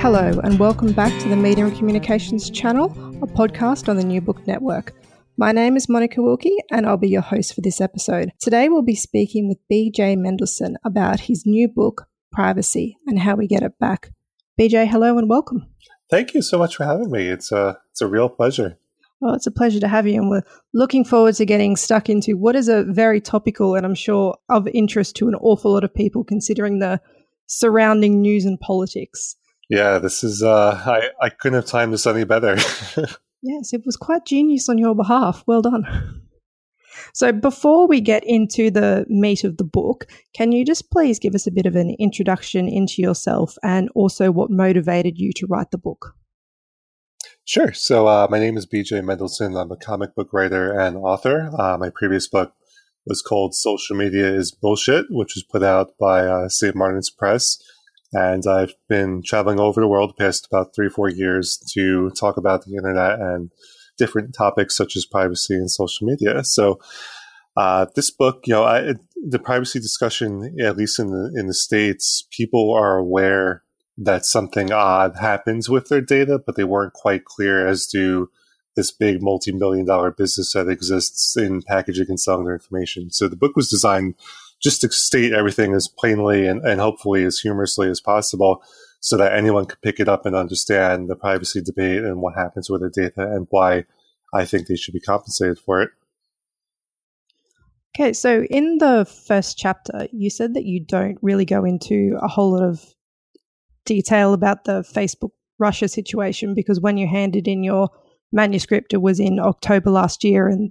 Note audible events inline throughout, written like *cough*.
Hello, and welcome back to the Media and Communications channel, a podcast on the New Book Network. My name is Monica Wilkie, and I'll be your host for this episode. Today, we'll be speaking with BJ Mendelson about his new book, Privacy, and how we get it back. BJ, hello and welcome. Thank you so much for having me. It's a, it's a real pleasure. Well, it's a pleasure to have you, and we're looking forward to getting stuck into what is a very topical and I'm sure of interest to an awful lot of people considering the surrounding news and politics. Yeah, this is, uh, I, I couldn't have timed this any better. *laughs* yes, it was quite genius on your behalf. Well done. So, before we get into the meat of the book, can you just please give us a bit of an introduction into yourself and also what motivated you to write the book? Sure. So, uh, my name is BJ Mendelson. I'm a comic book writer and author. Uh, my previous book was called Social Media is Bullshit, which was put out by uh, St. Martin's Press. And I've been traveling over the world the past about three four years to talk about the internet and different topics such as privacy and social media. So, uh, this book, you know, I, the privacy discussion, at least in the in the states, people are aware that something odd happens with their data, but they weren't quite clear as to this big multi-million dollar business that exists in packaging and selling their information. So the book was designed just to state everything as plainly and, and hopefully as humorously as possible so that anyone could pick it up and understand the privacy debate and what happens with the data and why I think they should be compensated for it. Okay, so in the first chapter, you said that you don't really go into a whole lot of detail about the Facebook Russia situation because when you handed in your manuscript, it was in October last year and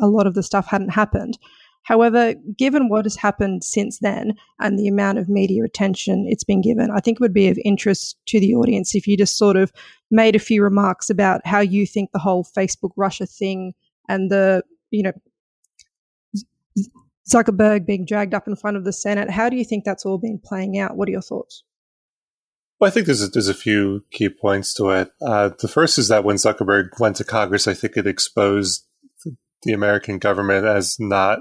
a lot of the stuff hadn't happened. However, given what has happened since then and the amount of media attention it's been given, I think it would be of interest to the audience if you just sort of made a few remarks about how you think the whole Facebook Russia thing and the, you know, Zuckerberg being dragged up in front of the Senate, how do you think that's all been playing out? What are your thoughts? Well, I think there's a, there's a few key points to it. Uh, the first is that when Zuckerberg went to Congress, I think it exposed the American government as not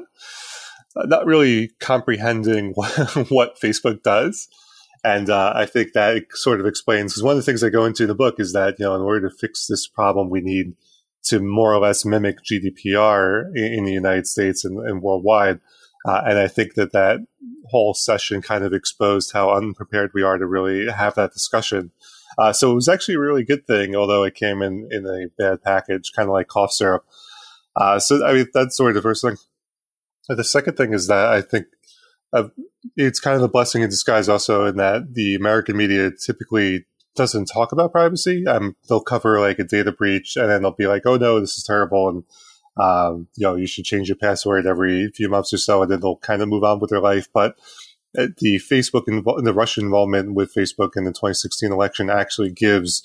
not really comprehending what, *laughs* what Facebook does. And uh, I think that sort of explains because one of the things I go into in the book is that you know in order to fix this problem, we need to more or less mimic GDPR in, in the United States and, and worldwide. Uh, and I think that that whole session kind of exposed how unprepared we are to really have that discussion. Uh, so it was actually a really good thing, although it came in in a bad package, kind of like cough syrup. Uh, so I mean, that's sort of the first thing. The second thing is that I think uh, it's kind of a blessing in disguise, also in that the American media typically doesn't talk about privacy. Um, they'll cover like a data breach, and then they'll be like, "Oh no, this is terrible," and um, you know, you should change your password every few months or so, and then they'll kind of move on with their life. But uh, the Facebook and the Russian involvement with Facebook in the 2016 election actually gives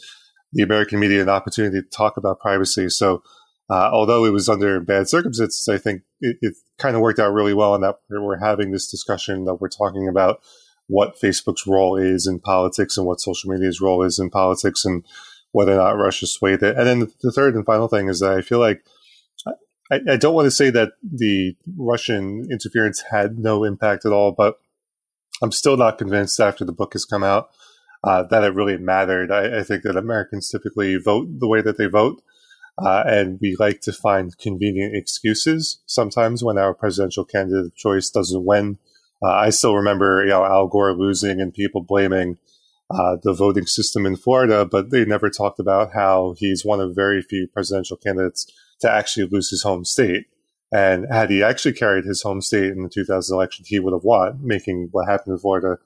the American media an opportunity to talk about privacy. So uh, although it was under bad circumstances, I think it, it kind of worked out really well in that we're having this discussion that we're talking about what Facebook's role is in politics and what social media's role is in politics and whether or not Russia swayed it. And then the third and final thing is that I feel like I, I don't want to say that the Russian interference had no impact at all, but I'm still not convinced after the book has come out uh, that it really mattered. I, I, think that Americans typically vote the way that they vote. Uh, and we like to find convenient excuses sometimes when our presidential candidate of choice doesn't win. Uh, I still remember, you know, Al Gore losing and people blaming uh, the voting system in Florida, but they never talked about how he's one of very few presidential candidates to actually lose his home state. And had he actually carried his home state in the 2000 election, he would have won, making what happened in Florida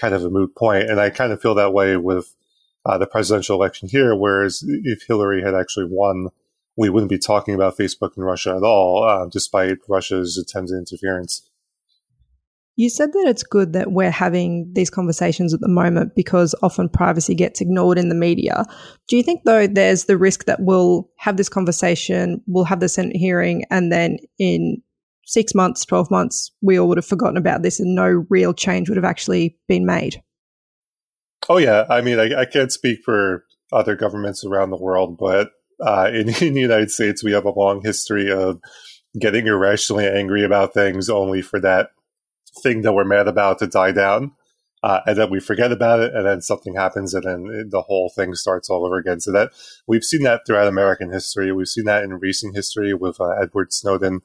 kind of a moot point. And I kind of feel that way with uh, the presidential election here. Whereas if Hillary had actually won, we wouldn't be talking about Facebook in Russia at all, uh, despite Russia's attempted interference. You said that it's good that we're having these conversations at the moment because often privacy gets ignored in the media. Do you think, though, there's the risk that we'll have this conversation, we'll have the Senate hearing, and then in six months, 12 months, we all would have forgotten about this and no real change would have actually been made? Oh, yeah. I mean, I, I can't speak for other governments around the world, but uh, in, *laughs* in the United States, we have a long history of getting irrationally angry about things only for that thing that we're mad about to die down. Uh, and then we forget about it, and then something happens, and then the whole thing starts all over again. So that we've seen that throughout American history. We've seen that in recent history with uh, Edward Snowden,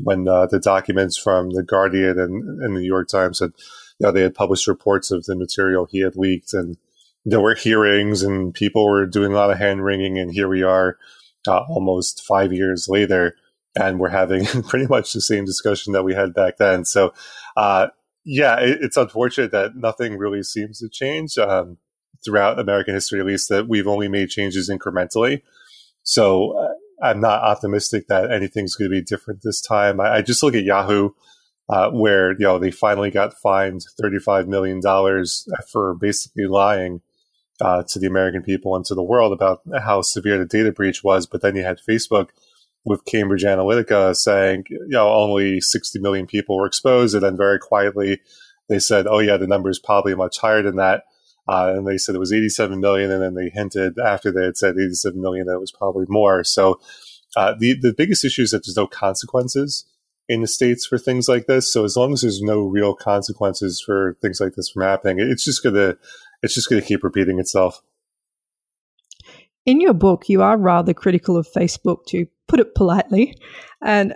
when uh, the documents from the Guardian and, and the New York Times had, you know, they had published reports of the material he had leaked, and there were hearings, and people were doing a lot of hand wringing, and here we are, uh, almost five years later, and we're having *laughs* pretty much the same discussion that we had back then. So, uh, yeah, it, it's unfortunate that nothing really seems to change um, throughout American history, at least that we've only made changes incrementally. So uh, I'm not optimistic that anything's going to be different this time. I, I just look at Yahoo, uh, where you know they finally got fined 35 million dollars for basically lying uh, to the American people and to the world about how severe the data breach was. But then you had Facebook with Cambridge Analytica saying, you know, only 60 million people were exposed. And then very quietly, they said, oh, yeah, the number is probably much higher than that. Uh, and they said it was 87 million. And then they hinted after they had said 87 million that it was probably more. So uh, the, the biggest issue is that there's no consequences in the States for things like this. So as long as there's no real consequences for things like this from happening, it's just to, it's just to keep repeating itself. In your book, you are rather critical of Facebook, to put it politely. And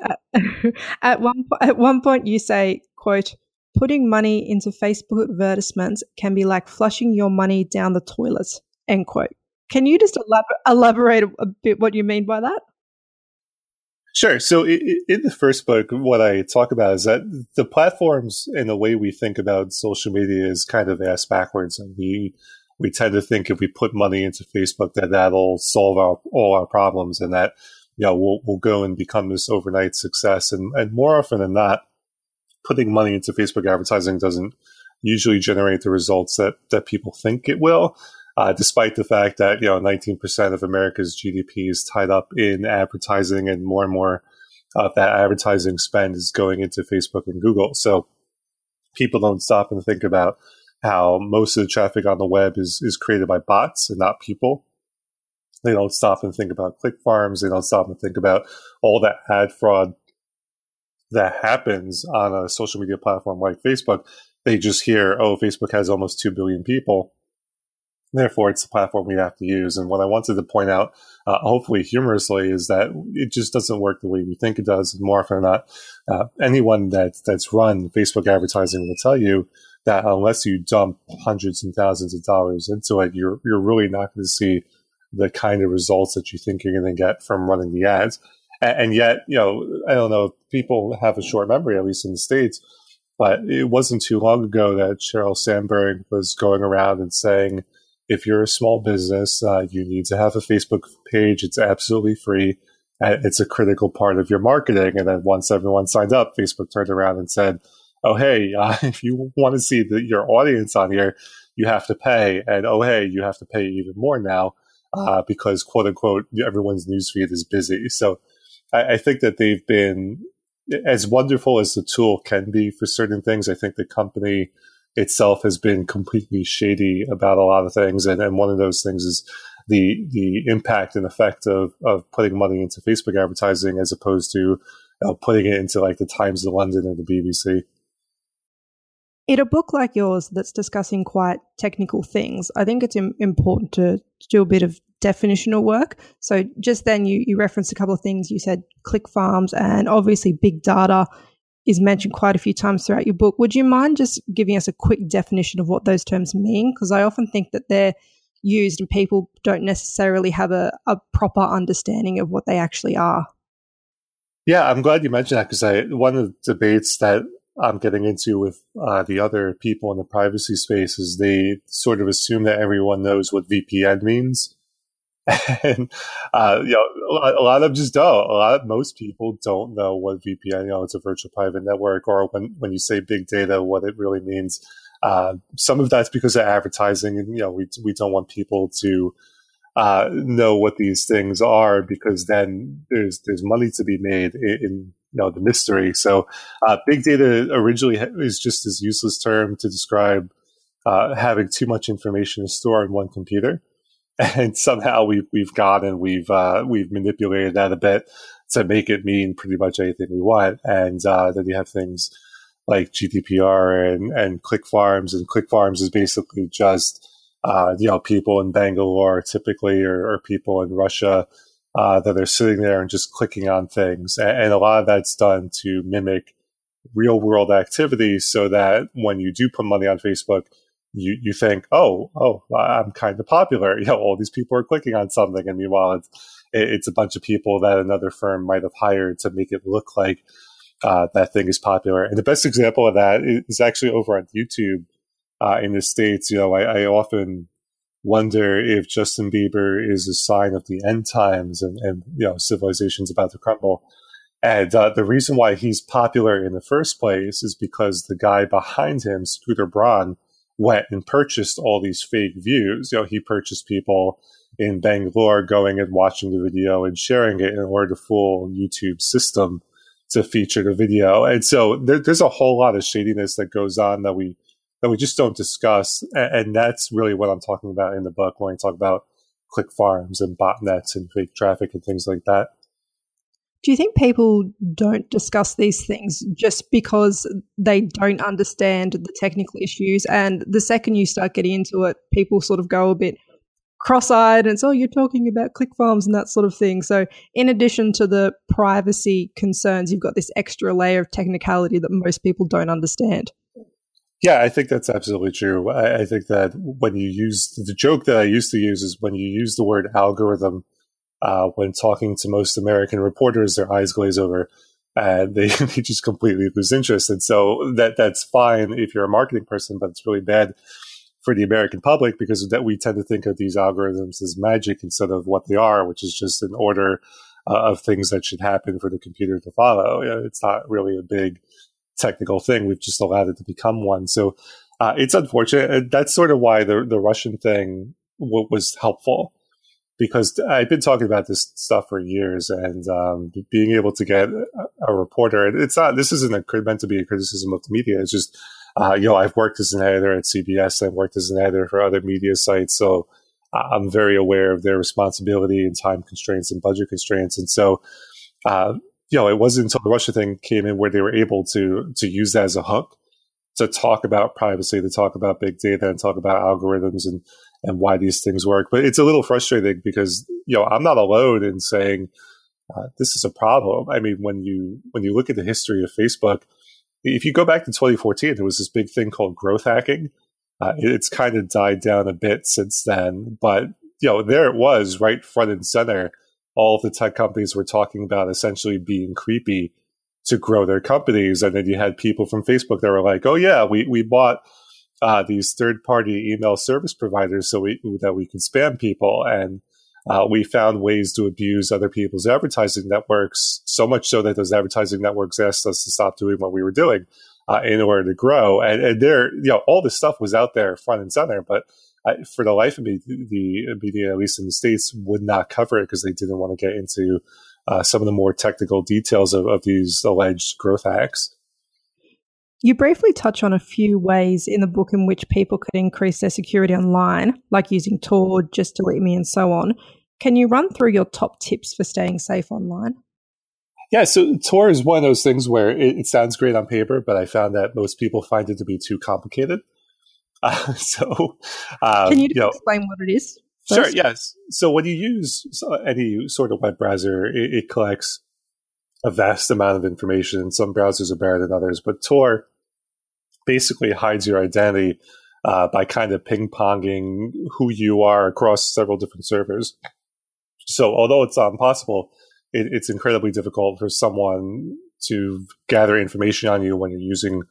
*laughs* at, one at one point, you say, "quote Putting money into Facebook advertisements can be like flushing your money down the toilet." End quote. Can you just elabor- elaborate a bit what you mean by that? Sure. So in the first book, what I talk about is that the platforms and the way we think about social media is kind of ass backwards, and we we tend to think if we put money into Facebook that that'll solve our, all our problems and that, you know, we'll, we'll go and become this overnight success. And, and more often than not, putting money into Facebook advertising doesn't usually generate the results that, that people think it will. Uh, despite the fact that, you know, 19% of America's GDP is tied up in advertising and more and more of that advertising spend is going into Facebook and Google. So people don't stop and think about how most of the traffic on the web is, is created by bots and not people. They don't stop and think about click farms. They don't stop and think about all that ad fraud that happens on a social media platform like Facebook. They just hear, oh, Facebook has almost 2 billion people. Therefore, it's the platform we have to use. And what I wanted to point out, uh, hopefully humorously, is that it just doesn't work the way we think it does. More often than not, uh, anyone that, that's run Facebook advertising will tell you that unless you dump hundreds and thousands of dollars into it, you're you're really not going to see the kind of results that you think you're going to get from running the ads. And, and, yet, you know, I don't know, people have a short memory, at least in the states. But it wasn't too long ago that Sheryl Sandberg was going around and saying, if you're a small business, uh, you need to have a Facebook page. It's absolutely free. It's a critical part of your marketing. And then once everyone signed up, Facebook turned around and said, oh hey, *laughs* uh, if you want to see the, your audience on here, you have to pay, and oh hey, you have to pay even more now uh, because quote unquote everyone's newsfeed is busy. So I, I, think that they've been as wonderful as the tool can be for certain things. I think the company itself has been completely shady about a lot of things, and, and one of those things is the the impact and effect of of putting money into Facebook advertising as opposed to uh, putting it into like the Times of London and the BBC. In a book like yours that's discussing quite technical things, I think it's Im- important to do a bit of definitional work. So just then you, you referenced a couple of things. You said click farms and obviously big data is mentioned quite a few times throughout your book. Would you mind just giving us a quick definition of what those terms mean? Because I often think that they're used and people don't necessarily have a, a proper understanding of what they actually are. Yeah, I'm glad you mentioned that because one of the debates that I'm getting into with uh, the other people in the privacy space is they sort of assume that everyone knows what VPN means. *laughs* and uh, you know, a lot, a lot, of them just don't. A lot most people don't know what VPN. You know, it's a virtual private network, or when when you say big data, what it really means. Uh, some of that's because of advertising, and you know, we we don't want people to uh, know what these things are because then there's there's money to be made in, in you know the mystery. So, uh, big data originally is just this useless term to describe uh, having too much information to store on one computer and somehow we've we've gone and we've uh, we've manipulated that a bit to make it mean pretty much anything we want. And uh, then you have things like GDPR and and Click Farms, and Click Farms is basically just uh, you know people in Bangalore typically or, or people in Russia uh, that are sitting there and just clicking on things, and, and a lot of that's done to mimic real world activities, so that when you do put money on Facebook you you think, oh, oh, I'm kind of popular. *laughs* You know, all these people are clicking on something, and meanwhile, it's it's a bunch of people that another firm might have hired to make it look like uh, that thing is popular. And the best example of that is actually over on YouTube uh, in the states. You know, I, I, often wonder if Justin Bieber is a sign of the end times and, and you know civilization's about to crumble. And uh, the reason why he's popular in the first place is because the guy behind him, Scooter Braun, went and purchased all these fake views. You know, he purchased people in Bangalore going and watching the video and sharing it in order to fool YouTube system to feature the video. And so there, there's a whole lot of shadiness that goes on that we that we just don't discuss. And, and that's really what I'm talking about in the book when I talk about click farms and botnets and fake traffic and things like that. Do you think people don't discuss these things just because they don't understand the technical issues? And the second you start getting into it, people sort of go a bit cross-eyed and so oh, you're talking about click farms and that sort of thing. So in addition to the privacy concerns, you've got this extra layer of technicality that most people don't understand. Yeah, I think that's absolutely true. I, I think that when you use the joke that I used to use is when you use the word algorithm uh, when talking to most American reporters, their eyes glaze over and *laughs* they, they just completely lose interest. And so that that's fine if you're a marketing person, but it's really bad for the American public because that we tend to think of these algorithms as magic instead of what they are, which is just an order uh, of things that should happen for the computer to follow. It's not really a big technical thing. We've just allowed it to become one. So uh, it's unfortunate. That's sort of why the the Russian thing w- was helpful because I've been talking about this stuff for years, and um, being able to get a, reporter, it's not. This isn't a, meant to be a criticism of the media. It's just, uh, you know, I've worked as an editor at CBS. I've worked as an editor for other media sites, so I'm very aware of their responsibility and time constraints and budget constraints. And so, uh, you know, it wasn't until the Russia thing came in where they were able to to use that as a hook to talk about privacy, to talk about big data, and talk about algorithms and and why these things work. But it's a little frustrating because you know I'm not alone in saying uh, this is a problem. I mean, when you when you look at the history of Facebook, if you go back to 2014, there was this big thing called growth hacking. Uh, it's kind of died down a bit since then, but you know there it was right front and center. All of the tech companies were talking about essentially being creepy to grow their companies, and then you had people from Facebook that were like, "Oh yeah, we we bought." Uh, these third party email service providers so we, that we can spam people. And uh, we found ways to abuse other people's advertising networks, so much so that those advertising networks asked us to stop doing what we were doing uh, in order to grow. And, and, there, you know, all this stuff was out there front and center, but I, for the life of me, the media, at least in the States, would not cover it because they didn't want to get into uh, some of the more technical details of, of these alleged growth hacks. You briefly touch on a few ways in the book in which people could increase their security online, like using Tor, Just Delete Me, and so on. Can you run through your top tips for staying safe online? Yeah, so Tor is one of those things where it, it sounds great on paper, but I found that most people find it to be too complicated. Uh, *laughs* so, um, can you, you know, explain what it is? First? Sure. Yes. So when you use any sort of web browser, it, it collects a vast amount of information. Some browsers are better than others, but Tor basically hides your identity uh, by kind of ping ponging who you are across several different servers. So, although it's impossible, it, it's incredibly difficult for someone to gather information on you when you're using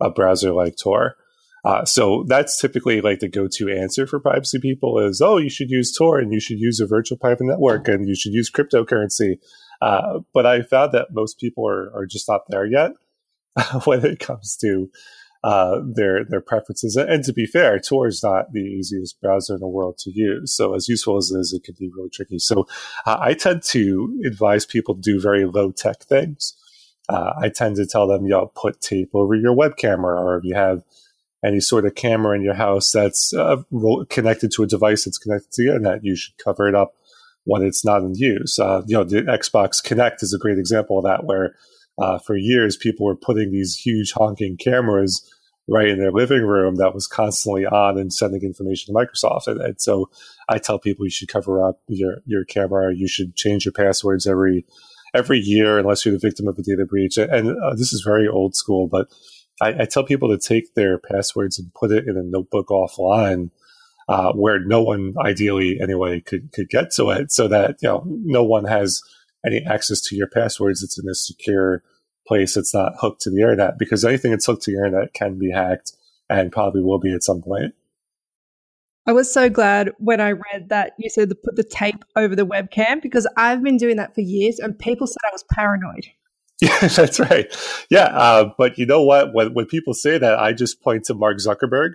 a browser like Tor. Uh, so that's typically like the go-to answer for privacy people is, oh, you should use Tor and you should use a virtual private network and you should use cryptocurrency. Uh, but I found that most people are, are just not there yet *laughs* when it comes to uh, their their preferences. And to be fair, Tor is not the easiest browser in the world to use. So as useful as it is, it can be really tricky. So uh, I tend to advise people to do very low tech things. Uh, I tend to tell them, you know, put tape over your web camera, or if you have any sort of camera in your house that's uh, connected to a device that's connected to the internet, you should cover it up when it's not in use. Uh, you know, the Xbox Kinect is a great example of that, where uh, for years people were putting these huge honking cameras right in their living room that was constantly on and sending information to Microsoft. And, and so I tell people you should cover up your your camera. You should change your passwords every every year unless you're the victim of a data breach. And uh, this is very old school, but I, I, tell people to take their passwords and put it in a notebook offline. Uh, where no one, ideally anyway, could could get to it, so that you know no one has any access to your passwords. It's in a secure place it's not hooked to the internet because anything that's hooked to the internet can be hacked and probably will be at some point. I was so glad when I read that you said to put the tape over the webcam because I've been doing that for years and people said I was paranoid. *laughs* Yeah, that's right. Yeah, uh, but you know what? When when people say that, I just point to Mark Zuckerberg.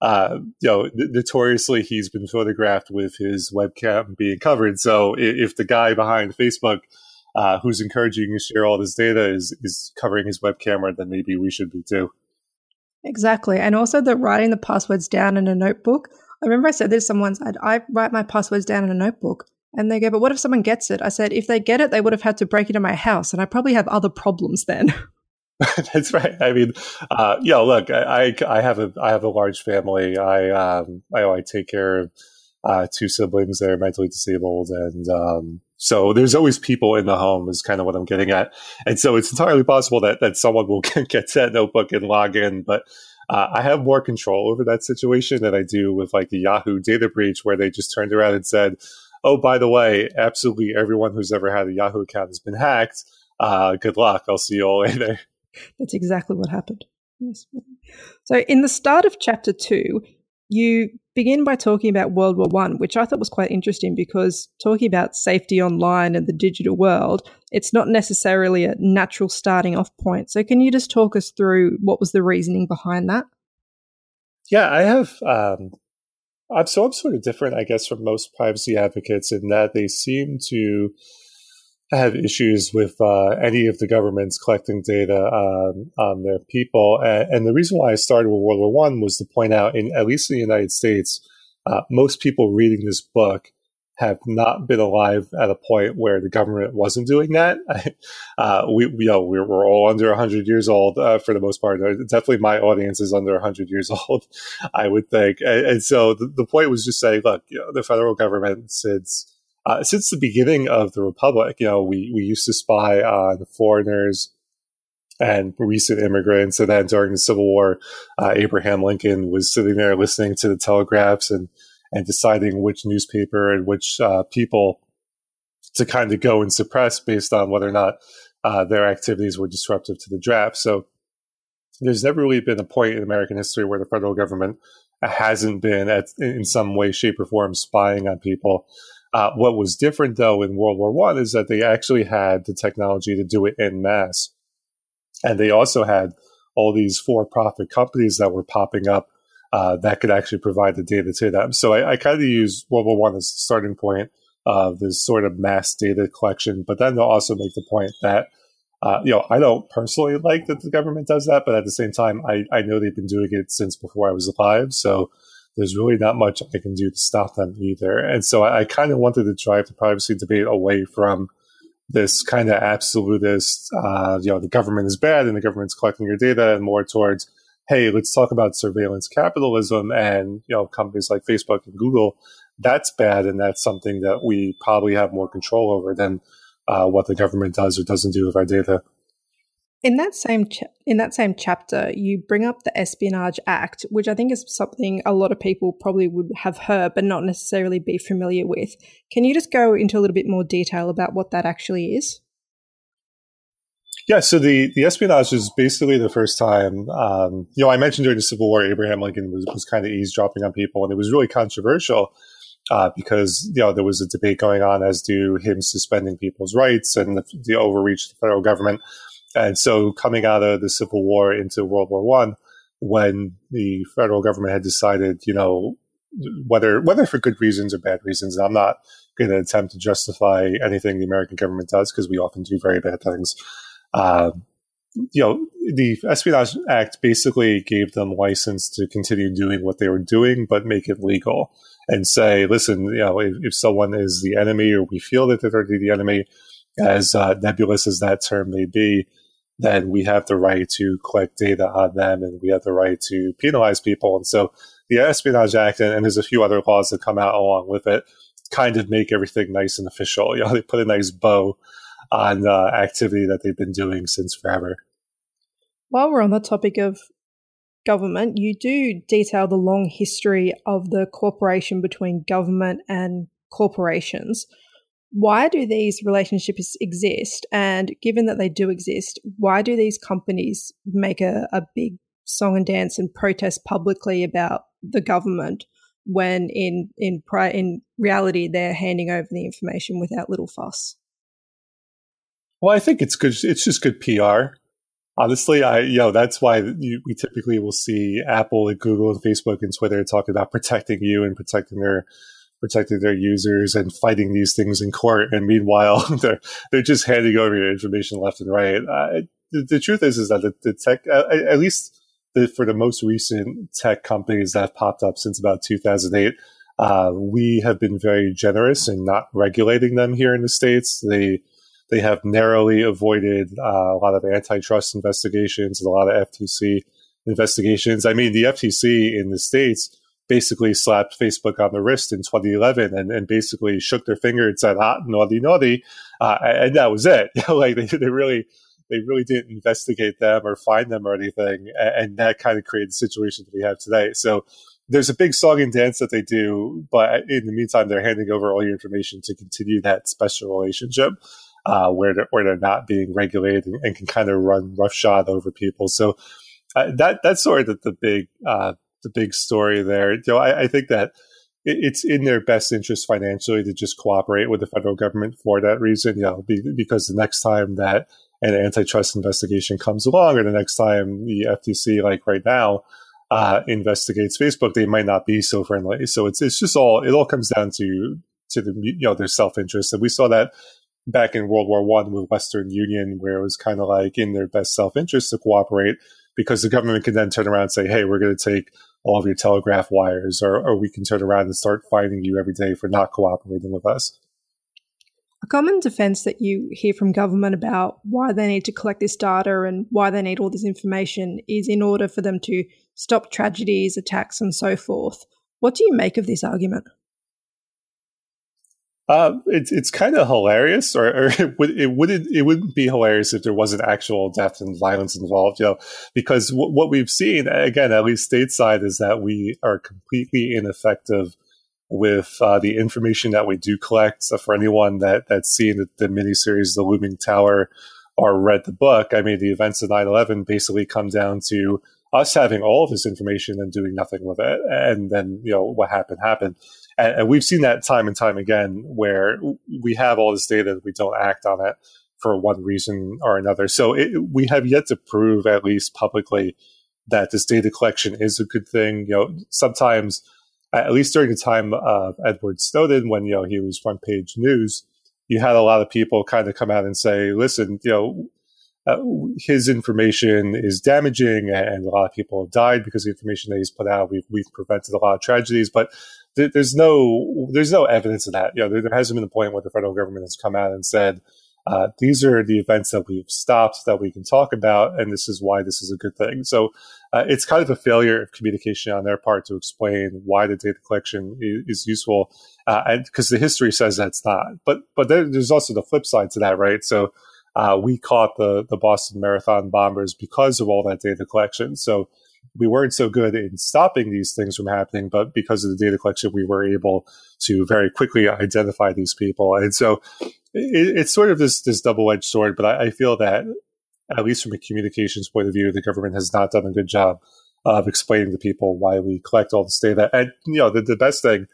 Uh, you know, notoriously, he's been photographed with his webcam being covered. So if, if the guy behind Facebook uh, who's encouraging you to share all this data is is covering his web camera, then maybe we should be too. Exactly, and also the writing the passwords down in a notebook. I remember I said this someone said I write my passwords down in a notebook, and they go, "But what if someone gets it?" I said, "If they get it, they would have had to break into my house, and I probably have other problems then." *laughs* *laughs* That's right. I mean, uh, yeah. Look, I, I, I have a I have a large family. I um I, I take care of uh, two siblings that are mentally disabled, and um, so there's always people in the home is kind of what I'm getting at. And so it's entirely possible that, that someone will *laughs* get to that notebook and log in, but uh, I have more control over that situation than I do with like the Yahoo data breach where they just turned around and said, oh, by the way, absolutely everyone who's ever had a Yahoo account has been hacked. Uh, good luck. I'll see you all *laughs* later. That's exactly what happened. So, in the start of chapter two, you begin by talking about World War One, which I thought was quite interesting because talking about safety online and the digital world, it's not necessarily a natural starting off point. So, can you just talk us through what was the reasoning behind that? Yeah, I have. Um, I'm so I'm sort of different, I guess, from most privacy advocates in that they seem to have issues with uh, any of the governments collecting data um, on their people. And, and, the reason why I started with World War One was to point out, in at least in the United States, uh, most people reading this book have not been alive at a point where the government wasn't doing that. *laughs* uh, we, we, you know, we're, we're, all under 100 years old uh, for the most part. Uh, definitely my audience is under 100 years *laughs* old, I would think. And, and so the, the, point was just saying, look, you know, the federal government, since uh, since the beginning of the republic, you know, we, we used to spy on foreigners and recent immigrants. And then during the Civil War, uh, Abraham Lincoln was sitting there listening to the telegraphs and, and deciding which newspaper and which uh, people to kind of go and suppress based on whether or not uh, their activities were disruptive to the draft. So there's never really been a point in American history where the federal government hasn't been at, in some way, shape, or form spying on people. Uh, what was different, though, in World War One is that they actually had the technology to do it in mass, and they also had all these for-profit companies that were popping up uh, that could actually provide the data to them. So I, I kind of use World War One as a starting point of this sort of mass data collection, but then they'll also make the point that. Uh, you know, I don't personally like that the government does that, but at the same time, I, I know they've been doing it since before I was alive. So there's really not much I can do to stop them either. And so I, I kind of wanted to drive the privacy debate away from this kind of absolutist, uh, you know, the government is bad and the government's collecting your data, and more towards, hey, let's talk about surveillance capitalism and you know companies like Facebook and Google. That's bad, and that's something that we probably have more control over than uh, what the government does or doesn't do with our data. In that same in that same chapter, you bring up the Espionage Act, which I think is something a lot of people probably would have heard but not necessarily be familiar with. Can you just go into a little bit more detail about what that actually is? Yeah, so the, the espionage is basically the first time. Um, you know, I mentioned during the Civil War, Abraham Lincoln was, was kind of eavesdropping on people, and it was really controversial uh, because you know there was a debate going on as to him suspending people's rights and the, the overreach of the federal government. And so, coming out of the Civil War into World War One, when the federal government had decided, you know, whether whether for good reasons or bad reasons, and I'm not going to attempt to justify anything the American government does because we often do very bad things. Uh, you know, the Espionage Act basically gave them license to continue doing what they were doing, but make it legal and say, listen, you know, if, if someone is the enemy or we feel that they're the enemy, as uh, nebulous as that term may be, then we have the right to collect data on them and we have the right to penalize people. And so the Espionage Act, and, and there's a few other laws that come out along with it, kind of make everything nice and official. *laughs* You know, they put a nice bow on uh, activity that they've been doing since forever. While we're on the topic of government, you do detail the long history of the cooperation between government and corporations. Why do these relationships exist? And given that they do exist, why do these companies make a, a big song and dance and protest publicly about the government when in in pri- in reality they're handing over the information without little fuss? Well, I think it's good. It's just good PR. Honestly, I you know that's why you, we typically will see Apple and Google and Facebook and Twitter talking about protecting you and protecting their protecting their users and fighting these things in court. And meanwhile, *laughs* they're they're just handing over your information left and right. Uh, the, the, truth is, is that the, the tech, uh, at least the, for the most recent tech companies that have popped up since about 2008, uh, we have been very generous in not regulating them here in the states. They they have narrowly avoided uh, a lot of antitrust investigations and a lot of FTC investigations. I mean, the FTC in the states basically slapped Facebook on the wrist in 2011 and, and basically shook their finger and said, "Ah, naughty, naughty," uh, and that was it. *laughs* like they, they really they really didn't investigate them or find them or anything, and that kind of created the situation that we have today. So there's a big song and dance that they do, but in the meantime, they're handing over all your information to continue that special relationship uh, where they're, where they're not being regulated and, and, can kind of run roughshod over people. So uh, that that's sort of the, the big uh, the big story there. You know, I, I think that it, it's in their best interest financially to just cooperate with the federal government for that reason. You know, be, because the next time that an antitrust investigation comes along, or the next time the FTC, like right now, uh, investigates Facebook, they might not be so friendly. So it's it's just all it all comes down to to the you know their self interest, and we saw that back in World War One with Western Union, where it was kind of like in their best self interest to cooperate, because the government can then turn around and say, "Hey, we're going to take." All of your telegraph wires, or, or we can turn around and start fining you every day for not cooperating with us. A common defense that you hear from government about why they need to collect this data and why they need all this information is in order for them to stop tragedies, attacks, and so forth. What do you make of this argument? Uh, it's it's kind of hilarious, or, or, *laughs* it would it wouldn't it wouldn't be hilarious if there wasn't actual death and violence involved, you know, because w- what we've seen again, at least stateside, is that we are completely ineffective with uh, the information that we do collect. So for anyone that that's seen the, the miniseries The Looming Tower or read the book, I mean, the events of 9-11 basically come down to us having all of this information and doing nothing with it. And then, you know, what happened happened. And, and we've seen that time and time again where we have all this data we don't act on it for one reason or another. So it, we have yet to prove, at least publicly, that this data collection is a good thing. You know, sometimes – at least during the time of Edward Snowden, when you know he was front page news, you had a lot of people kind of come out and say, "Listen, you know." Uh, his information is damaging, and a lot of people have died because the information that he's put out. We've we've prevented a lot of tragedies, but th- there's no there's no evidence of that. You know, there, there hasn't been a point where the federal government has come out and said, uh, these are the events that we've stopped that we can talk about, and this is why this is a good thing. So uh, it's kind of a failure of communication on their part to explain why the data collection is, is useful, uh, and because the history says that's not. But but there, there's also the flip side to that, right? So uh, we caught the the Boston Marathon bombers because of all that data collection. So we weren't so good in stopping these things from happening, but because of the data collection, we were able to very quickly identify these people. And so it, it's sort of this this double edged sword. But I, I, feel that at least from a communications point of view, the government has not done a good job of explaining to people why we collect all this data. And you know, the, the best thing,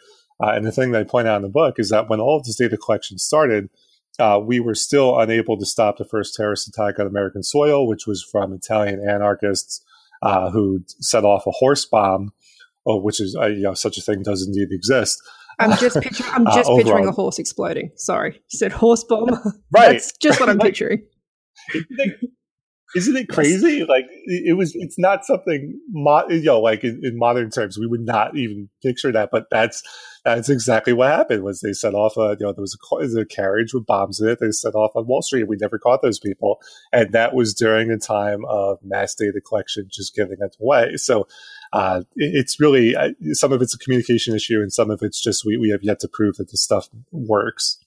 uh, and the thing that I point out in the book is that when all of this data collection started, uh, we were still unable to stop the first terrorist attack on American soil, which was from Italian anarchists uh, who set off a horse bomb, oh, which is uh, you know such a thing does indeed exist. I'm just *laughs* picturing. I'm uh, picturing a horse exploding. Sorry, you said horse bomb. Right, that's just what I'm *laughs* picturing. Isn't it crazy? Like it was. It's not something. Mo- you know, like in, in, modern terms, we would not even picture that. But that's that's exactly what happened. Was they set off a you know there was a, a carriage with bombs in it. They set off on Wall Street. We never caught those people, and that was during a time of mass data collection, just giving it away. So uh, it's really some of it's a communication issue, and some of it's just we we have yet to prove that this stuff works.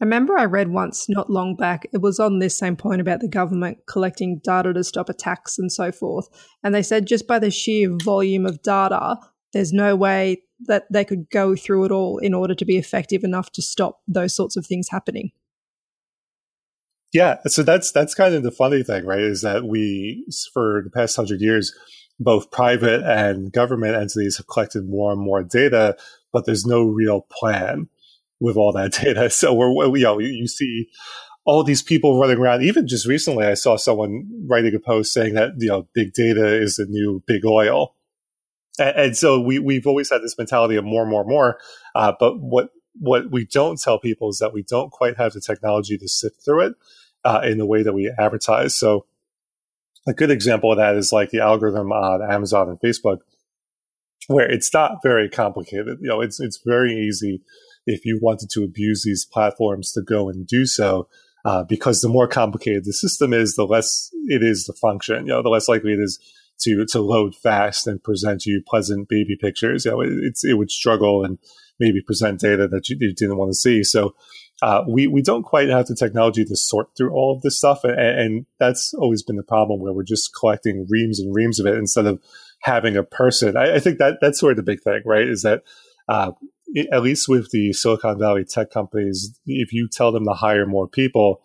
I remember I read once, not long back, it was on this same point about the government collecting data to stop attacks and so forth. And they said just by the sheer volume of data, there's no way that they could go through it all in order to be effective enough to stop those sorts of things happening. Yeah, so that's that's kind of the funny thing, right? Is that we for the past hundred years, both private and government entities have collected more and more data, but there's no real plan with all that *laughs* data. So we're, you know, you see all these people running around. Even just recently, I saw someone writing a post saying that, you know, big data is the new big oil. And, and so we, we've always had this mentality of more, more, more. Uh, but what, what we don't tell people is that we don't quite have the technology to sift through it uh, in the way that we advertise. So a good example of that is like the algorithm on Amazon and Facebook, where it's not very complicated. You know, it's it's very easy if you wanted to abuse these platforms to go and do so. Uh, because the more complicated the system is, the less it is to function. You know, the less likely it is to to load fast and present you pleasant baby pictures. You know, it, it's it would struggle and maybe present data that you, you didn't want to see. So uh, we we don't quite have the technology to sort through all of this stuff, and, and, that's always been the problem where we're just collecting reams and reams of it instead of having a person. I, I think that that's sort of the big thing, right? Is that uh, at least with the Silicon Valley tech companies, if you tell them to hire more people,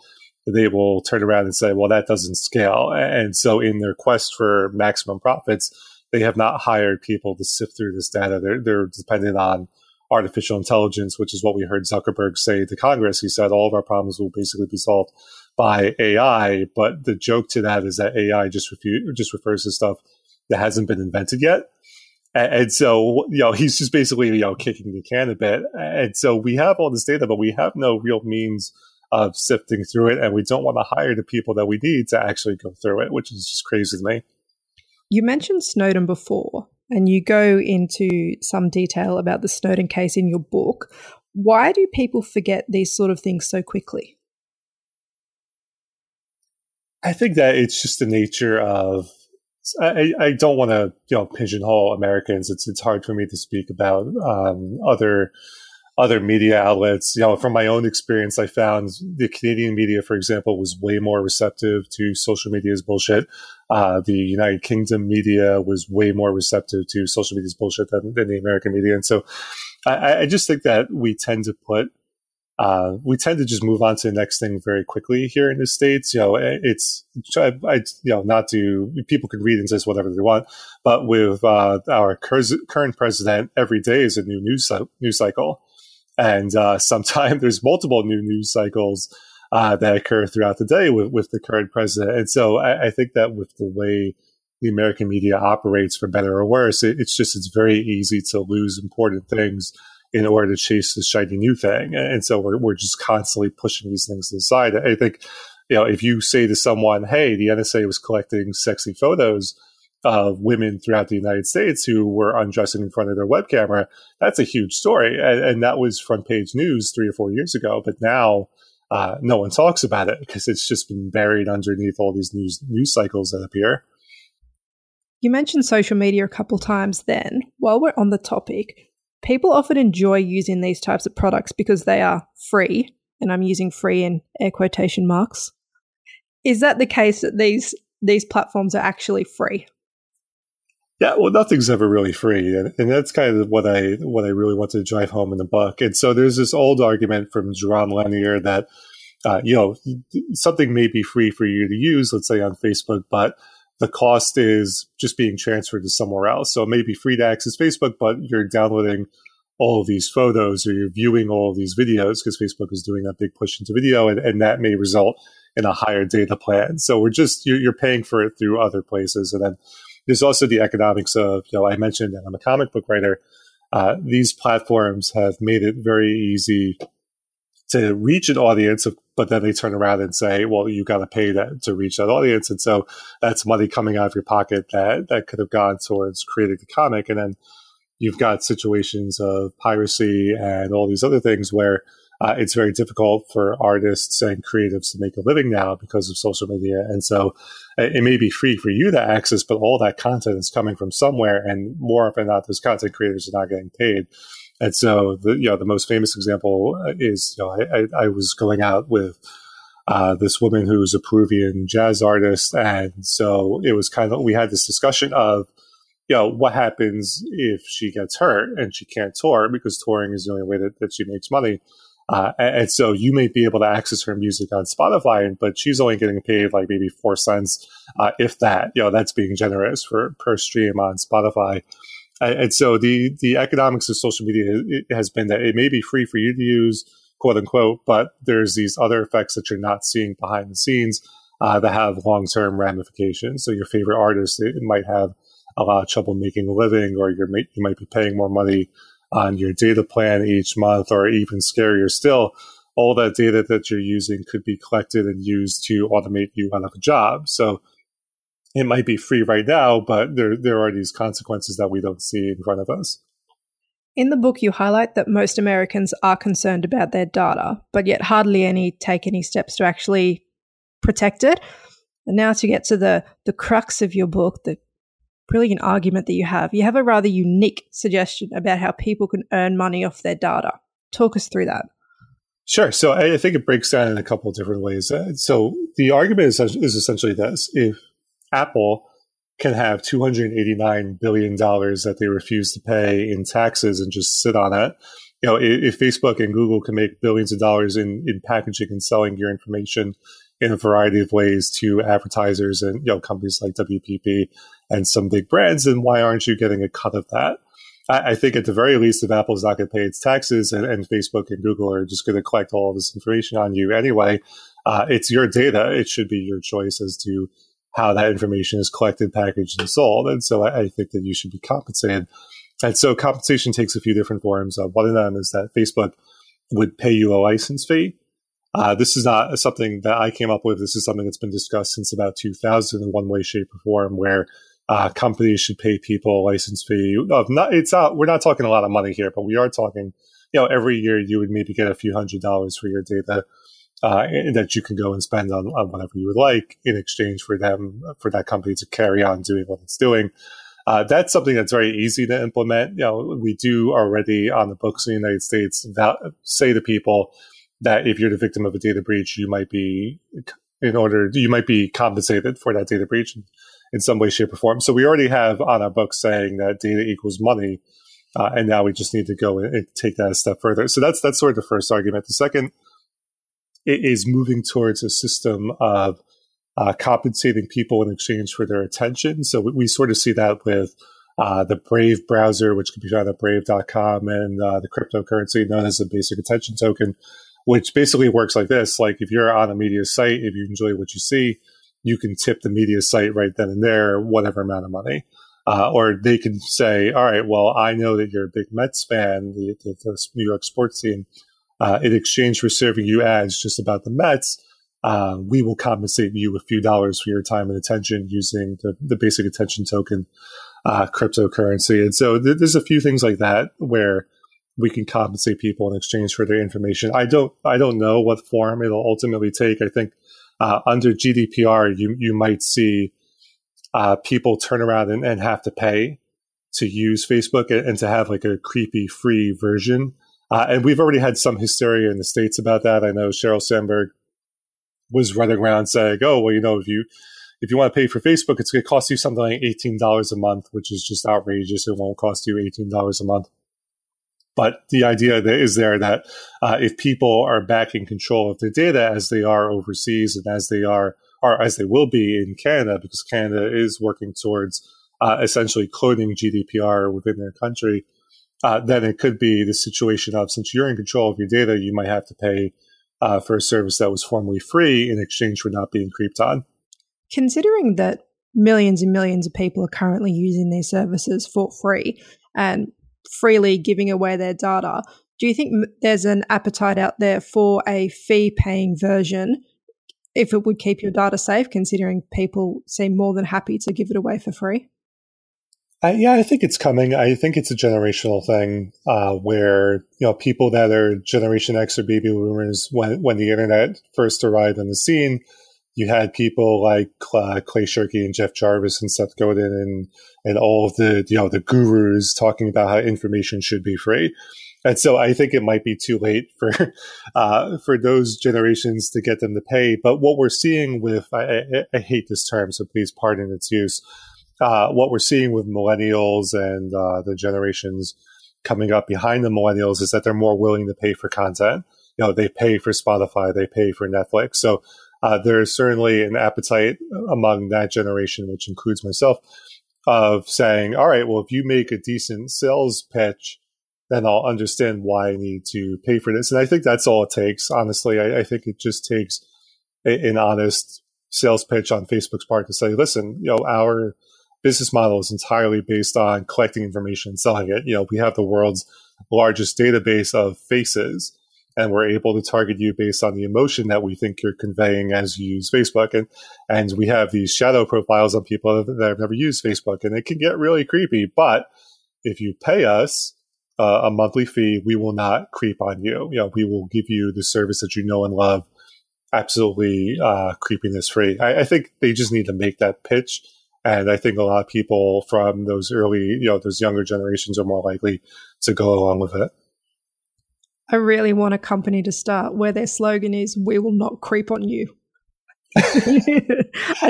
they will turn around and say, well, that doesn't scale. And so, in their quest for maximum profits, they have not hired people to sift through this data. They're, they're dependent on artificial intelligence, which is what we heard Zuckerberg say to Congress. He said all of our problems will basically be solved by AI. But the joke to that is that AI just, refu- just refers to stuff that hasn't been invented yet. And, and, so, you know, he's just basically, you know, kicking the can a bit. And so we have all this data, but we have no real means of sifting through it. And we don't want to hire the people that we need to actually go through it, which is just crazy to me. You mentioned Snowden before, and you go into some detail about the Snowden case in your book. Why do people forget these sort of things so quickly? I think that it's just the nature of I, I don't want to you know pigeonhole Americans. It's it's hard for me to speak about um, other other media outlets. You know, from my own experience, I found the Canadian media, for example, was way more receptive to social media's bullshit. Uh, the United Kingdom media was way more receptive to social media's bullshit than, than the American media, and so I, I just think that we tend to put uh, we tend to just move on to the next thing very quickly here in the states. You know, it's I, I you know not to people can read and say whatever they want, but with uh, our current president, every day is a new news news cycle, and uh, *laughs* sometimes there's multiple new news cycles uh, that occur throughout the day with with the current president. And so I, I think that with the way the American media operates, for better or worse, it, it's just it's very easy to lose important things in order to chase the shiny new thing. And so we're, we're just constantly pushing these things to the side. I think, you know, if you say to someone, hey, the NSA was collecting sexy photos of women throughout the United States who were undressing in front of their web camera, that's a huge story. And, and that was front page news three or four years ago. But now, uh, no one talks about it because it's just been buried underneath all these news news cycles that appear. You mentioned social media a couple times then. While we're on the topic, people often enjoy using these types of products because they are free, and I'm using free in air quotation marks. Is that the case that these these platforms are actually free? Yeah, well, nothing's ever really free, and, and that's kind of what I what I really want to drive home in the book. And so there's this old argument from Jaron Lanier that uh, you know, something may be free for you to use, let's say on Facebook, but the cost is just being transferred to somewhere else. So it may be free to access Facebook, but you're downloading all of these photos or you're viewing all of these videos because Facebook is doing that big push into video, and, and, that may result in a higher data plan. So we're just you're, you're, paying for it through other places, and then there's also the economics of you know I mentioned that I'm a comic book writer. Uh, these platforms have made it very easy to reach an audience, but then they turn around and say, well, you got to pay that to reach that audience. And so that's money coming out of your pocket that, that could have gone towards creating the comic. And then you've got situations of piracy and all these other things where uh, it's very difficult for artists and creatives to make a living now because of social media. And so uh, it may be free for you to access, but all that content is coming from somewhere. And more often than not, those content creators are not getting paid. And so the you know the most famous example uh, is you know I, I, I was going out with uh, this woman who was a Peruvian jazz artist, and so it was kind of we had this discussion of you know what happens if she gets hurt and she can't tour because touring is the only way that, that she makes money. Uh, and, and, so you may be able to access her music on Spotify, but she's only getting paid like maybe four cents, uh, if that. You know, that's being generous for per stream on Spotify. And so the the economics of social media has been that it may be free for you to use, quote unquote, but there's these other effects that you're not seeing behind the scenes uh, that have long term ramifications. So your favorite artist it might have a lot of trouble making a living, or you're you might be paying more money on your data plan each month, or even scarier still, all that data that you're using could be collected and used to automate you out of a job. So it might be free right now, but there there are these consequences that we don't see in front of us. In the book, you highlight that most Americans are concerned about their data, but yet hardly any take any steps to actually protect it. And now to get to the the crux of your book, the brilliant argument that you have, you have a rather unique suggestion about how people can earn money off their data. Talk us through that. Sure. So I think it breaks down in a couple of different ways. Uh, so the argument is, is essentially this: if Apple can have $289 billion that they refuse to pay in taxes and just sit on it. You know, if, Facebook and Google can make billions of dollars in, in packaging and selling your information in a variety of ways to advertisers and, you know, companies like WPP and some big brands, then why aren't you getting a cut of that? I, I think at the very least, if Apple's not going to pay its taxes and, and, Facebook and Google are just going to collect all this information on you anyway, uh, it's your data. It should be your choice as to how that information is collected, packaged, and sold. And so I, I think that you should be compensated. And so compensation takes a few different forms. Uh, one of them is that Facebook would pay you a license fee. Uh, this is not something that I came up with. This is something that's been discussed since about 2000 in one way, shape, or form, where uh, companies should pay people a license fee. Of not, it's not. We're not talking a lot of money here, but we are talking. You know, every year you would maybe get a few hundred dollars for your data uh, that you can go and spend on, on whatever you would like in exchange for them for that company to carry on doing what it's doing. Uh, that's something that's very easy to implement. You know, we do already on the books in the United States say to people that if you're the victim of a data breach, you might be in order you might be compensated for that data breach in, in some way, shape, or form. So we already have on our books saying that data equals money, uh, and now we just need to go and take that a step further. So that's that's sort of the first argument. The second is moving towards a system of uh, compensating people in exchange for their attention. So we, we sort of see that with uh, the Brave browser, which can be found at brave.com, and uh, the cryptocurrency known as the basic attention token, which basically works like this. Like if you're on a media site, if you enjoy what you see, you can tip the media site right then and there, whatever amount of money. Uh, or they can say, all right, well, I know that you're a big Mets fan, the, the, the New York sports team uh, in exchange for serving you ads just about the Mets, uh, we will compensate you a few dollars for your time and attention using the, the basic attention token uh, cryptocurrency. And so th- there's a few things like that where we can compensate people in exchange for their information. I don't I don't know what form it'll ultimately take. I think uh, under GDPR, you you might see uh, people turn around and, and, have to pay to use Facebook and, and to have like a creepy free version. Uh, and we've already had some hysteria in the states about that. I know Sheryl Sandberg was running around saying, "Oh, well, you know, if you if you want to pay for Facebook, it's going to cost you something like eighteen dollars a month, which is just outrageous. It won't cost you eighteen dollars a month But the idea that is there that uh, if people are back in control of their data as they are overseas and as they are, or as they will be in Canada, because Canada is working towards uh, essentially cloning GDPR within their country, uh, then it could be the situation of since you're in control of your data, you might have to pay uh, for a service that was formerly free in exchange for not being creeped on. Considering that millions and millions of people are currently using these services for free and freely giving away their data, do you think there's an appetite out there for a fee paying version if it would keep your data safe, considering people seem more than happy to give it away for free? Uh, yeah, I think it's coming. I think it's a generational thing uh, where you know people that are Generation X or baby boomers when when the internet first arrived on the scene, you had people like uh, Clay Shirky and Jeff Jarvis and Seth Godin and and all of the you know the gurus talking about how information should be free. And so I think it might be too late for *laughs* uh, for those generations to get them to pay. But what we're seeing with I, I, I hate this term, so please pardon its use uh, what we're seeing with millennials and uh, the generations coming up behind the millennials is that they're more willing to pay for content. You know, they pay for Spotify, they pay for Netflix. So uh, there's certainly an appetite among that generation, which includes myself, of saying, all right, well, if you make a decent sales pitch, then I'll understand why I need to pay for this. And I think that's all it takes. Honestly, I, I think it just takes a, an honest sales pitch on Facebook's part to say, listen, you know, our business model is entirely based on collecting information and selling it. You know, we have the world's largest database of faces, and we're able to target you based on the emotion that we think you're conveying as you use Facebook. And and we have these shadow profiles on people that have never used Facebook, and it can get really creepy. But if you pay us uh, a monthly fee, we will not creep on you. You know, we will give you the service that you know and love. Absolutely, uh, creepiness free. I, I think they just need to make that pitch and I think a lot of people from those early, you know, those younger generations are more likely to go along with it. I really want a company to start where their slogan is, We will not creep on you. *laughs* I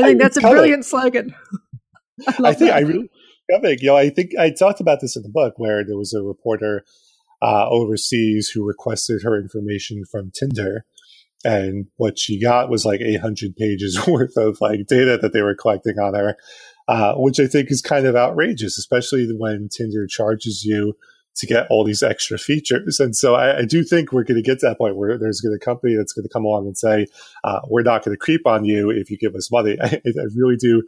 think that's a brilliant slogan. *laughs* I, I think that. I really, you know, I think I talked about this in the book where there was a reporter uh, overseas who requested her information from Tinder and what she got was like 800 pages *laughs* worth of like data that they were collecting on her uh, which i think is kind of outrageous especially when tinder charges you to get all these extra features and so i, I do think we're going to get to that point where there's going to be a company that's going to come along and say uh, we're not going to creep on you if you give us money *laughs* I, I really do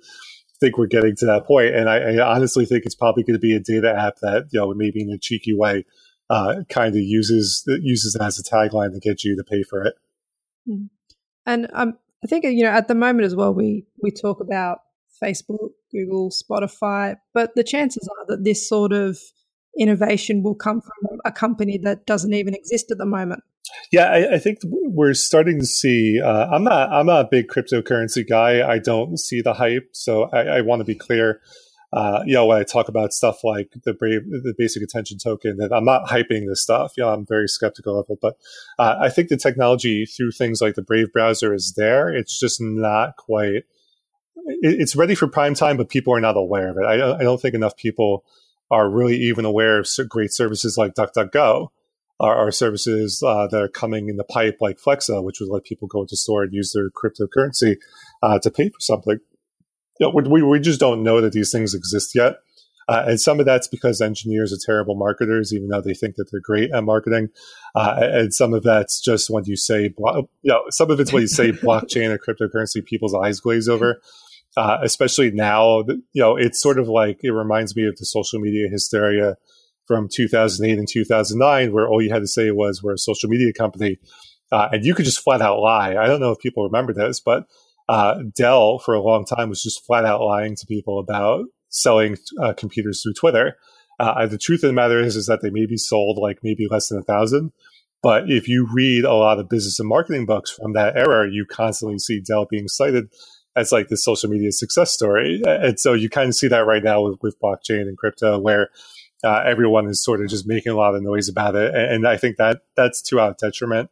think we're getting to that point and I, I honestly think it's probably going to be a data app that you know maybe in a cheeky way uh, kind of uses uses it as a tagline to get you to pay for it. And um, I think you know at the moment as well, we we talk about Facebook, Google, Spotify, but the chances are that this sort of innovation will come from a company that doesn't even exist at the moment. Yeah, I, I think we're starting to see. Uh, I'm not. I'm not a big cryptocurrency guy. I don't see the hype, so I, I want to be clear uh, you know, when I talk about stuff like the Brave, the basic attention token, that I'm not hyping this stuff. You know, I'm very skeptical of it, but uh, I think the technology through things like the Brave browser is there. It's just not quite. It's ready for prime time, but people are not aware of it. I, I don't think enough people are really even aware of great services like DuckDuckGo, or, services uh, that are coming in the pipe like Flexa, which would let people go to store and use their cryptocurrency uh, to pay for something you know, we, we just don't know that these things exist yet. Uh, and some of that's because engineers are terrible marketers, even though they think that they're great at marketing. Uh, and some of that's just when you say, you know, some of it's when you say *laughs* blockchain or cryptocurrency, people's eyes glaze over. Uh, especially now, you know, it's sort of like it reminds me of the social media hysteria from 2008 and 2009, where all you had to say was we're a social media company, uh, and you could just flat out lie. I don't know if people remember this, but uh, Dell for a long time was just flat out lying to people about selling uh, computers through Twitter. Uh, the truth of the matter is, is that they may be sold like maybe less than a thousand. But if you read a lot of business and marketing books from that era, you constantly see Dell being cited as like the social media success story. And so you kind of see that right now with, with blockchain and crypto, where uh, everyone is sort of just making a lot of noise about it. And I think that that's to our detriment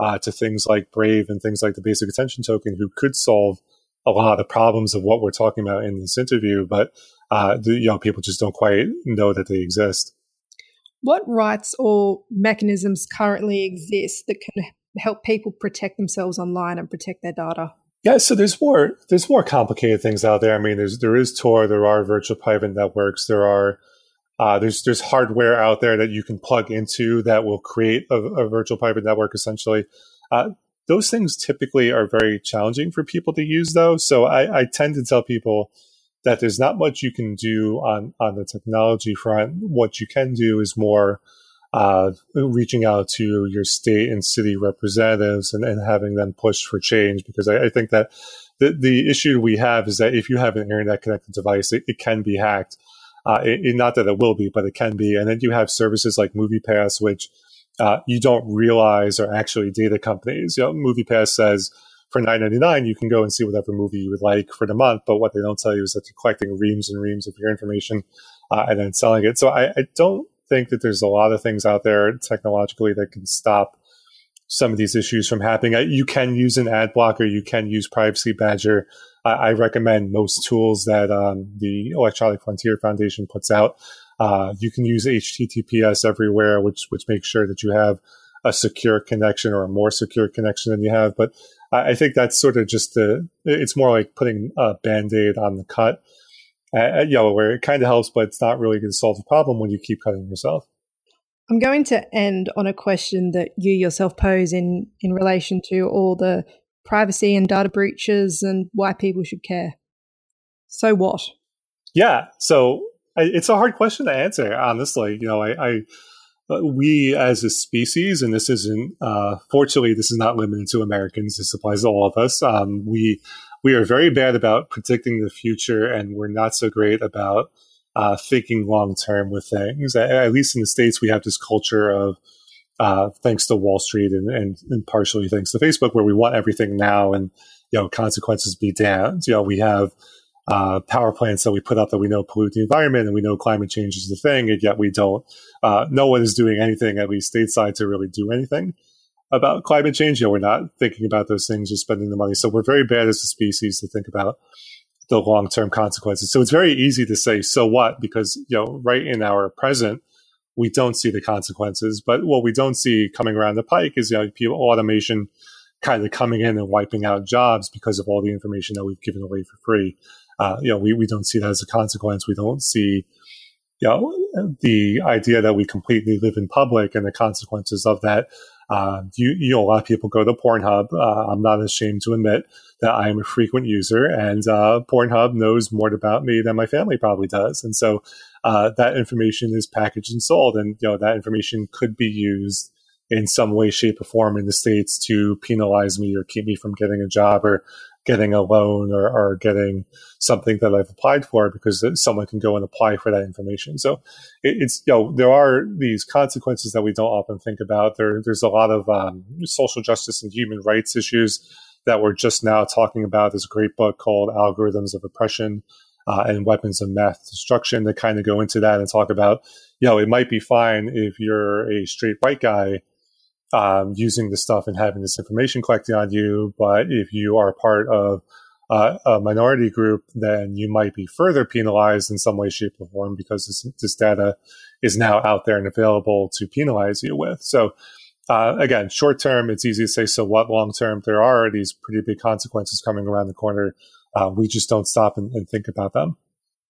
uh, to things like Brave and things like the basic attention token, who could solve a lot of the problems of what we're talking about in this interview, but uh, the, you know people just don't quite know that they exist. What rights or mechanisms currently exist that can help people protect themselves online and protect their data? Yeah, so there's more there's more complicated things out there. I mean, there's there is Tor, there are virtual private networks, there are uh, there's there's hardware out there that you can plug into that will create a, a virtual private network. Essentially, uh, those things typically are very challenging for people to use, though. So I, I tend to tell people that there's not much you can do on on the technology front. What you can do is more uh, reaching out to your state and city representatives and, and having them push for change. Because I, I, think that the, the issue we have is that if you have an internet connected device, it, it can be hacked. Uh, it, not that it will be, but it can be. And then you have services like MoviePass, which uh, you don't realize are actually data companies. You know, MoviePass says for nine ninety nine you can go and see whatever movie you would like for the month, but what they don't tell you is that they're collecting reams and reams of your information uh, and then selling it. So I, I don't think that there's a lot of things out there technologically that can stop some of these issues from happening. You can use an ad blocker. You can use Privacy Badger. I, I recommend most tools that um, the Electronic Frontier Foundation puts out. Uh, you can use HTTPS everywhere, which which makes sure that you have a secure connection or a more secure connection than you have. But I, I think that's sort of just the. It's more like putting a band aid on the cut at Yellow, where it kind of helps, but it's not really going to solve the problem when you keep cutting yourself. I'm going to end on a question that you yourself pose in, in relation to all the privacy and data breaches and why people should care. So what? Yeah. So it's a hard question to answer, honestly. You know, I, I uh, we as a species, and this isn't, uh, fortunately, this is not limited to Americans. This applies to all of us. Um, we we are very bad about predicting the future, and we're not so great about uh, thinking long term with things. At, at, least in the states, we have this culture of uh, thanks to Wall Street and, and, and, partially thanks to Facebook, where we want everything now and you know consequences be damned. You know, we have uh, power plants that we put up that we know pollute the environment and we know climate change is the thing, and yet we don't. Uh, no one is doing anything, at least stateside, to really do anything about climate change. You know, we're not thinking about those things or spending the money. So we're very bad as a species to think about the long term consequences. So it's very easy to say, so what? Because, you know, right in our present, we don't see the consequences. But what we don't see coming around the pike is, you know, people, automation kind of coming in and wiping out jobs because of all the information that we've given away for free. Uh, you know, we, we don't see that as a consequence. We don't see, you know, the idea that we completely live in public and the consequences of that uh, you, you know, a lot of people go to Pornhub. Uh, I'm not ashamed to admit that I am a frequent user, and uh, Pornhub knows more about me than my family probably does. And so uh, that information is packaged and sold, and you know that information could be used in some way, shape, or form in the states to penalize me or keep me from getting a job or getting a loan or, or getting something that I've applied for because someone can go and apply for that information. So it, it's, you know, there are these consequences that we don't often think about. There, there's a lot of um, social justice and human rights issues that we're just now talking about. There's a great book called Algorithms of Oppression uh, and Weapons of Math Destruction that kind of go into that and talk about, you know, it might be fine if you're a straight white guy um, using this stuff and having this information collected on you. But if you are part of uh, a minority group, then you might be further penalized in some way, shape, or form because this, this data is now out there and available to penalize you with. So, uh, again, short term, it's easy to say, so what? Long term, there are these pretty big consequences coming around the corner. Uh, we just don't stop and, and think about them.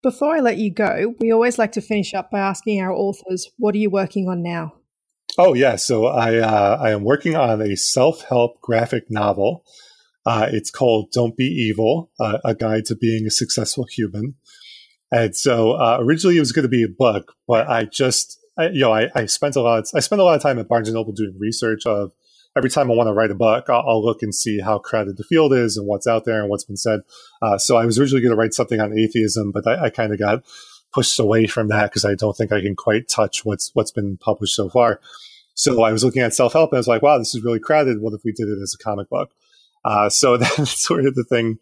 Before I let you go, we always like to finish up by asking our authors, what are you working on now? Oh yeah, so I uh, I am working on a self help graphic novel. Uh, it's called "Don't Be Evil: uh, A Guide to Being a Successful Human." And so uh, originally it was going to be a book, but I just I, you know I, I spent a lot of, I spent a lot of time at Barnes and Noble doing research of every time I want to write a book, I'll, I'll, look and see how crowded the field is and what's out there and what's been said. Uh, so I was originally going to write something on atheism, but I, I kind of got pushed away from that because I don't think I can quite touch what's what's been published so far. So I was looking at self help and I was like, wow, this is really crowded. What if we did it as a comic book? Uh, so *laughs* that's sort of the thing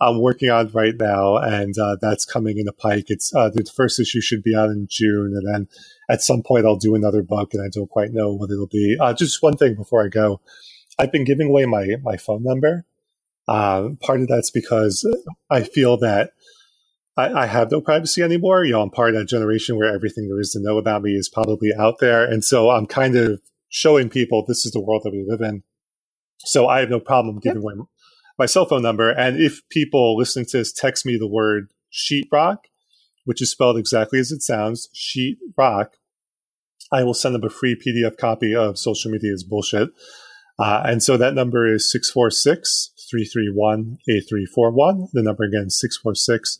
I'm working on right now, and uh, that's coming in the pike. It's uh, the first issue should be out in June, and then at some point I'll do another book, and I don't quite know what it'll be. Uh, just one thing before I go, I've been giving away my my phone number. Uh, part of that's because I feel that I, I, have no privacy anymore. You know, I'm part of that generation where everything there is to know about me is probably out there. And so I'm kind of showing people this is the world that we live in. So I have no problem giving yep. away my cell phone number. And if people listening to this text me the word sheetrock, which is spelled exactly as it sounds, sheetrock, I will send them a free PDF copy of Social Media is Bullshit. Uh, and so that number is 646 331 8341. The number again, 646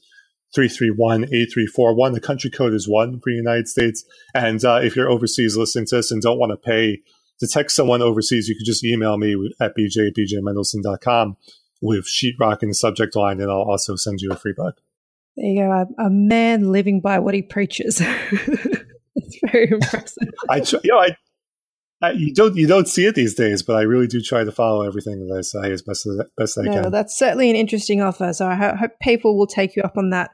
331 8341. The country code is one for the United States. And uh, if you're overseas listening to this and don't want to pay to text someone overseas, you can just email me at bj at bjmendelson.com with sheetrock in the subject line, and I'll also send you a free book. There you go. A, a man living by what he preaches. *laughs* very impressive. *laughs* I, you know, I, I, you don't you don't see it these days, but I really do try to follow everything that I say as best as best I no, can. That's certainly an interesting offer. So I hope people will take you up on that.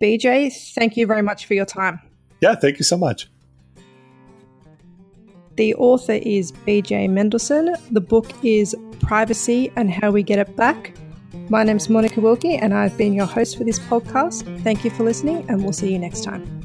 BJ, thank you very much for your time. Yeah, thank you so much. The author is BJ Mendelson. The book is Privacy and How We Get It Back. My name is Monica Wilkie, and I've been your host for this podcast. Thank you for listening, and we'll see you next time.